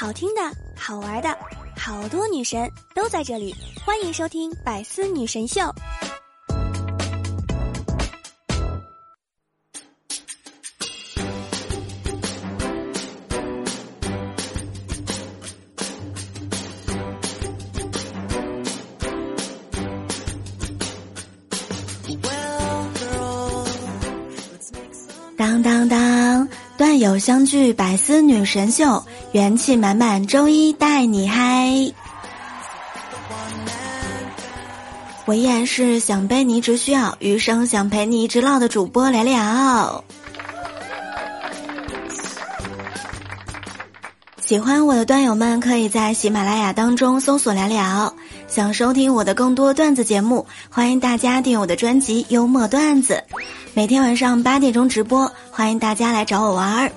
好听的、好玩的，好多女神都在这里，欢迎收听《百思女神秀》。当当当，段友相聚，百思女神秀，元气满满，周一带你嗨。我依然是想背你只需要，余生想陪你一直唠的主播聊聊。喜欢我的段友们，可以在喜马拉雅当中搜索聊聊。想收听我的更多段子节目，欢迎大家订我的专辑《幽默段子》，每天晚上八点钟直播，欢迎大家来找我玩儿。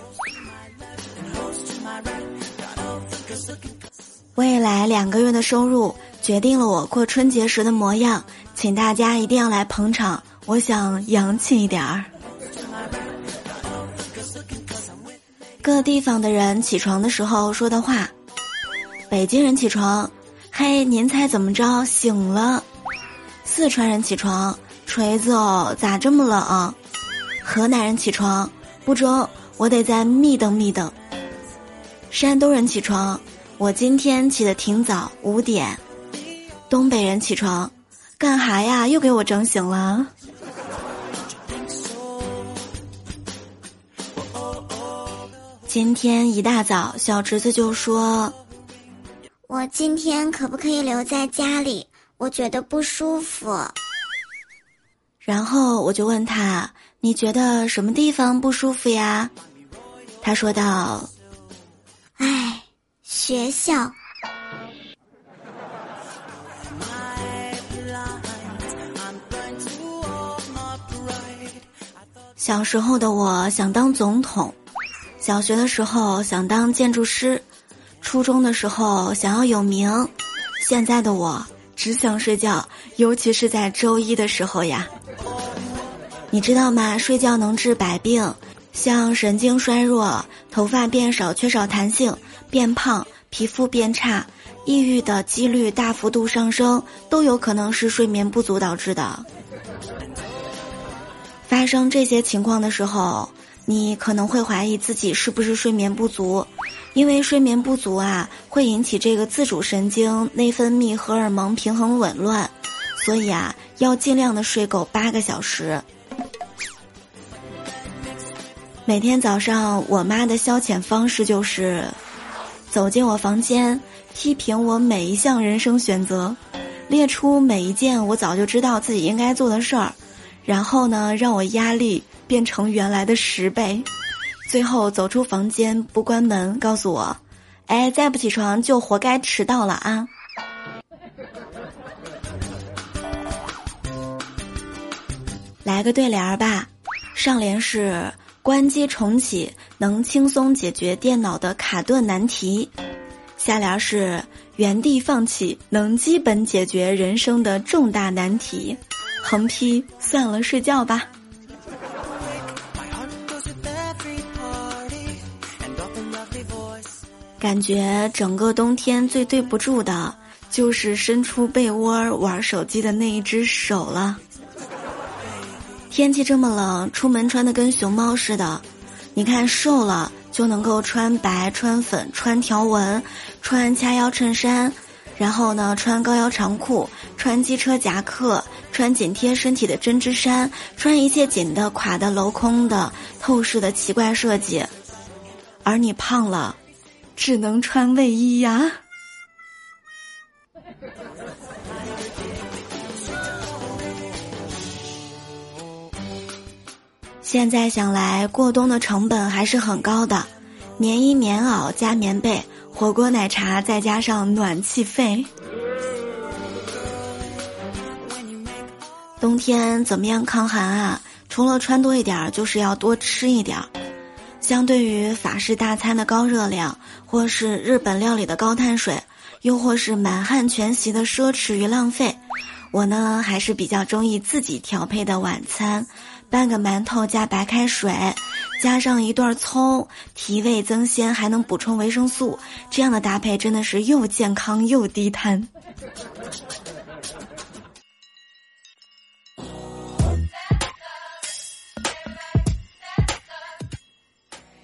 未来两个月的收入决定了我过春节时的模样，请大家一定要来捧场。我想洋气一点儿。各地方的人起床的时候说的话：北京人起床。嘿，您猜怎么着？醒了。四川人起床，锤子哦，咋这么冷？河南人起床，不中，我得再密等密等。山东人起床，我今天起的挺早，五点。东北人起床，干哈呀？又给我整醒了。今天一大早，小侄子就说。我今天可不可以留在家里？我觉得不舒服。然后我就问他：“你觉得什么地方不舒服呀？”他说道：“哎，学校。”小时候的我想当总统，小学的时候想当建筑师。初中的时候想要有名，现在的我只想睡觉，尤其是在周一的时候呀。你知道吗？睡觉能治百病，像神经衰弱、头发变少、缺少弹性、变胖、皮肤变差、抑郁的几率大幅度上升，都有可能是睡眠不足导致的。发生这些情况的时候，你可能会怀疑自己是不是睡眠不足。因为睡眠不足啊，会引起这个自主神经内分泌荷尔蒙平衡紊乱，所以啊，要尽量的睡够八个小时。每天早上，我妈的消遣方式就是走进我房间，批评我每一项人生选择，列出每一件我早就知道自己应该做的事儿，然后呢，让我压力变成原来的十倍。最后走出房间不关门，告诉我：“哎，再不起床就活该迟到了啊！”来个对联儿吧，上联是关机重启能轻松解决电脑的卡顿难题，下联是原地放弃能基本解决人生的重大难题，横批算了，睡觉吧。感觉整个冬天最对不住的，就是伸出被窝玩手机的那一只手了。天气这么冷，出门穿的跟熊猫似的。你看瘦了就能够穿白、穿粉、穿条纹、穿掐腰衬衫，然后呢穿高腰长裤、穿机车夹克、穿紧贴身体的针织衫、穿一切紧的、垮的、镂空的、透视的奇怪设计。而你胖了。只能穿卫衣呀！现在想来，过冬的成本还是很高的，棉衣、棉袄加棉被，火锅、奶茶再加上暖气费。冬天怎么样抗寒啊？除了穿多一点儿，就是要多吃一点儿。相对于法式大餐的高热量，或是日本料理的高碳水，又或是满汉全席的奢侈与浪费，我呢还是比较中意自己调配的晚餐，半个馒头加白开水，加上一段葱，提味增鲜，还能补充维生素，这样的搭配真的是又健康又低碳。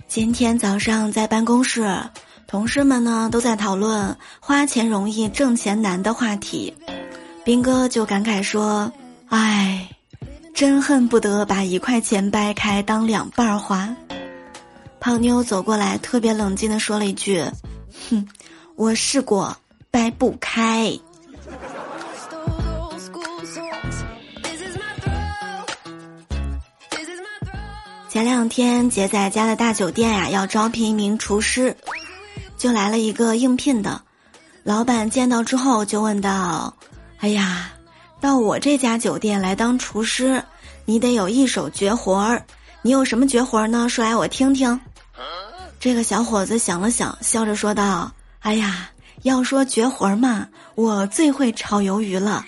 今天早上在办公室，同事们呢都在讨论花钱容易挣钱难的话题，兵哥就感慨说：“哎，真恨不得把一块钱掰开当两半花。”胖妞走过来，特别冷静的说了一句：“哼，我试过，掰不开。”前两天姐仔家的大酒店呀，要招聘一名厨师，就来了一个应聘的。老板见到之后就问道：“哎呀，到我这家酒店来当厨师，你得有一手绝活儿。你有什么绝活儿呢？说来我听听。”这个小伙子想了想，笑着说道：“哎呀，要说绝活儿嘛，我最会炒鱿鱼了。”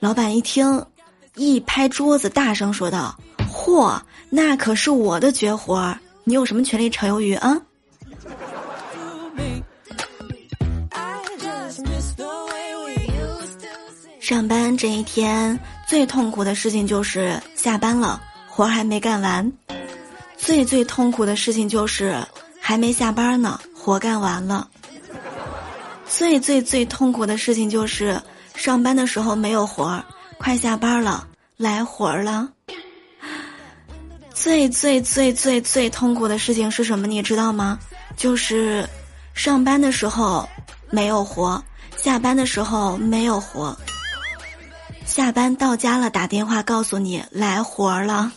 老板一听，一拍桌子，大声说道：“嚯！”那可是我的绝活儿，你有什么权利炒鱿鱼啊？上班这一天最痛苦的事情就是下班了，活儿还没干完；最最痛苦的事情就是还没下班呢，活干完了；最最最痛苦的事情就是上班的时候没有活儿，快下班了来活儿了。最最最最最痛苦的事情是什么？你知道吗？就是上班的时候没有活，下班的时候没有活。下班到家了，打电话告诉你来活儿了。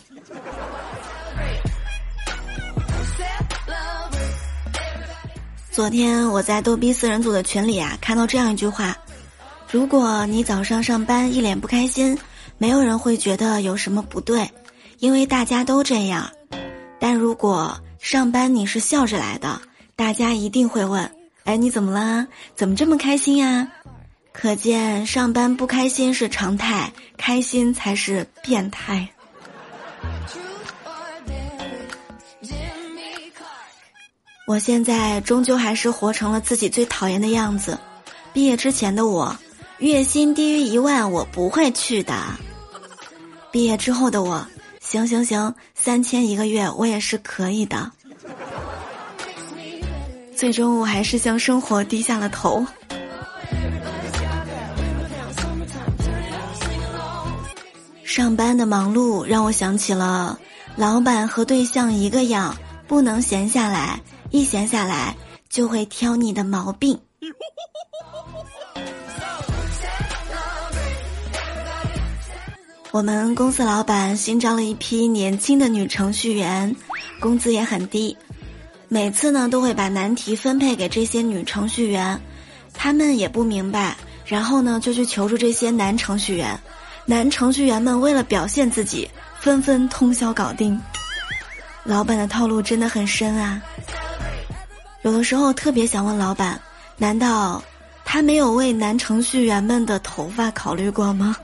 昨天我在逗逼四人组的群里啊，看到这样一句话：如果你早上上班一脸不开心，没有人会觉得有什么不对。因为大家都这样，但如果上班你是笑着来的，大家一定会问：“哎，你怎么了？怎么这么开心呀？”可见上班不开心是常态，开心才是变态。我现在终究还是活成了自己最讨厌的样子。毕业之前的我，月薪低于一万我不会去的。毕业之后的我。行行行，三千一个月我也是可以的。最终我还是向生活低下了头。上班的忙碌让我想起了，老板和对象一个样，不能闲下来，一闲下来就会挑你的毛病。我们公司老板新招了一批年轻的女程序员，工资也很低。每次呢都会把难题分配给这些女程序员，她们也不明白，然后呢就去求助这些男程序员。男程序员们为了表现自己，纷纷通宵搞定。老板的套路真的很深啊！有的时候特别想问老板，难道他没有为男程序员们的头发考虑过吗？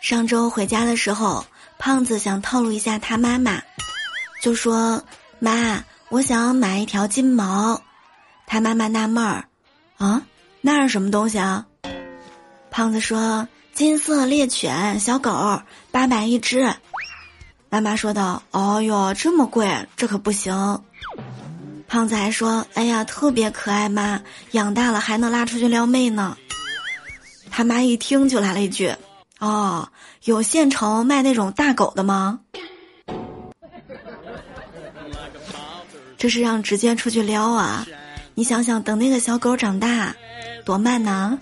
上周回家的时候，胖子想套路一下他妈妈，就说：“妈，我想买一条金毛。”他妈妈纳闷儿：“啊，那是什么东西啊？”胖子说：“金色猎犬小狗，八百一只。”妈妈说道：“哦哟，这么贵，这可不行。”胖子还说：“哎呀，特别可爱妈，养大了还能拉出去撩妹呢。”他妈一听就来了一句。哦，有县城卖那种大狗的吗？这是让直接出去撩啊！你想想，等那个小狗长大，多慢呢？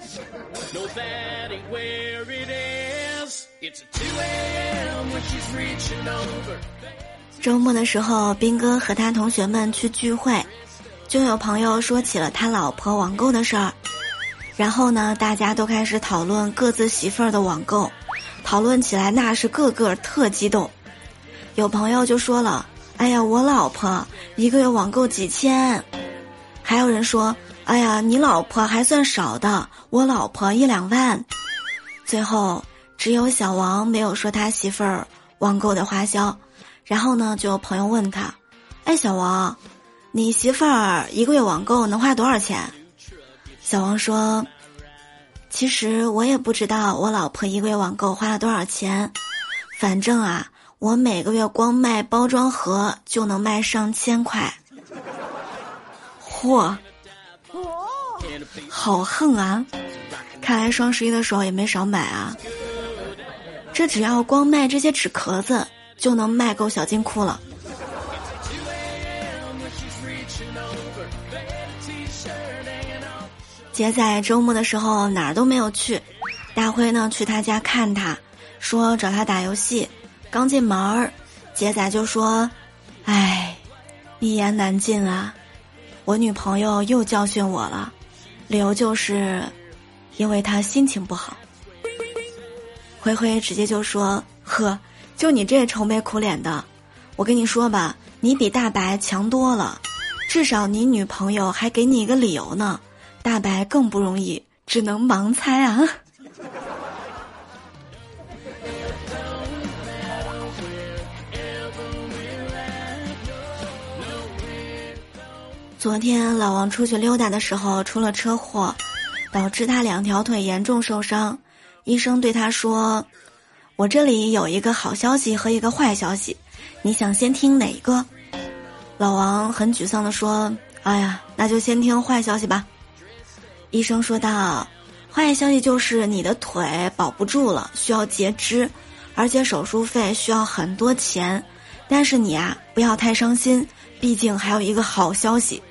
周末的时候，斌哥和他同学们去聚会，就有朋友说起了他老婆网购的事儿。然后呢，大家都开始讨论各自媳妇儿的网购，讨论起来那是个个特激动。有朋友就说了：“哎呀，我老婆一个月网购几千。”还有人说：“哎呀，你老婆还算少的，我老婆一两万。”最后，只有小王没有说他媳妇儿网购的花销。然后呢，就有朋友问他：“哎，小王，你媳妇儿一个月网购能花多少钱？”小王说：“其实我也不知道我老婆一个月网购花了多少钱，反正啊，我每个月光卖包装盒就能卖上千块。”嚯！好横啊！看来双十一的时候也没少买啊。这只要光卖这些纸壳子，就能卖够小金库了。杰仔周末的时候哪儿都没有去，大辉呢去他家看他，说找他打游戏。刚进门儿，杰仔就说：“唉，一言难尽啊。”我女朋友又教训我了，理由就是，因为她心情不好。灰灰直接就说：“呵，就你这愁眉苦脸的，我跟你说吧，你比大白强多了，至少你女朋友还给你一个理由呢。大白更不容易，只能盲猜啊。”昨天老王出去溜达的时候出了车祸，导致他两条腿严重受伤。医生对他说：“我这里有一个好消息和一个坏消息，你想先听哪一个？”老王很沮丧地说：“哎呀，那就先听坏消息吧。”医生说道：“坏消息就是你的腿保不住了，需要截肢，而且手术费需要很多钱。但是你啊，不要太伤心，毕竟还有一个好消息。”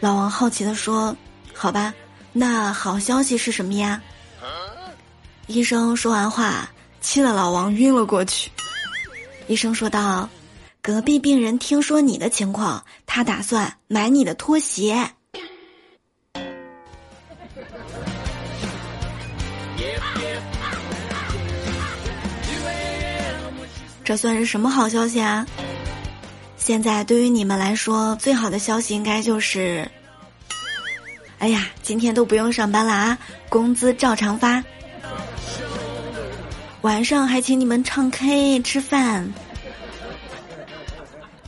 老王好奇的说：“好吧，那好消息是什么呀？”医生说完话，气得老王晕了过去。医生说道：“隔壁病人听说你的情况，他打算买你的拖鞋。”这算是什么好消息啊？现在对于你们来说，最好的消息应该就是，哎呀，今天都不用上班了啊，工资照常发，晚上还请你们唱 K 吃饭。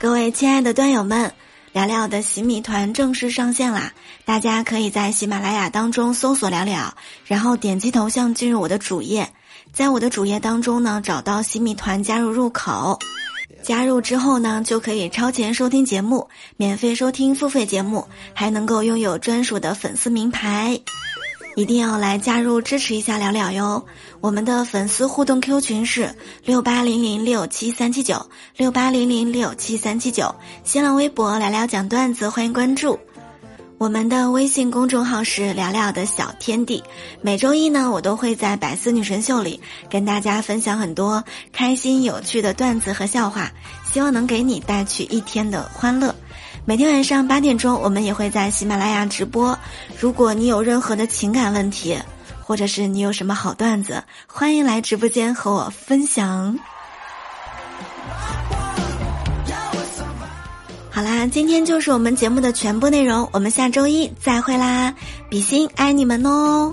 各位亲爱的端友们，聊聊的洗米团正式上线啦！大家可以在喜马拉雅当中搜索聊聊，然后点击头像进入我的主页，在我的主页当中呢，找到洗米团加入入口。加入之后呢，就可以超前收听节目，免费收听付费节目，还能够拥有专属的粉丝名牌。一定要来加入支持一下聊聊哟！我们的粉丝互动 Q 群是六八零零六七三七九六八零零六七三七九，新浪微博聊聊讲段子，欢迎关注。我们的微信公众号是聊聊的小天地，每周一呢，我都会在百思女神秀里跟大家分享很多开心有趣的段子和笑话，希望能给你带去一天的欢乐。每天晚上八点钟，我们也会在喜马拉雅直播。如果你有任何的情感问题，或者是你有什么好段子，欢迎来直播间和我分享。好啦，今天就是我们节目的全部内容，我们下周一再会啦！比心爱你们哦。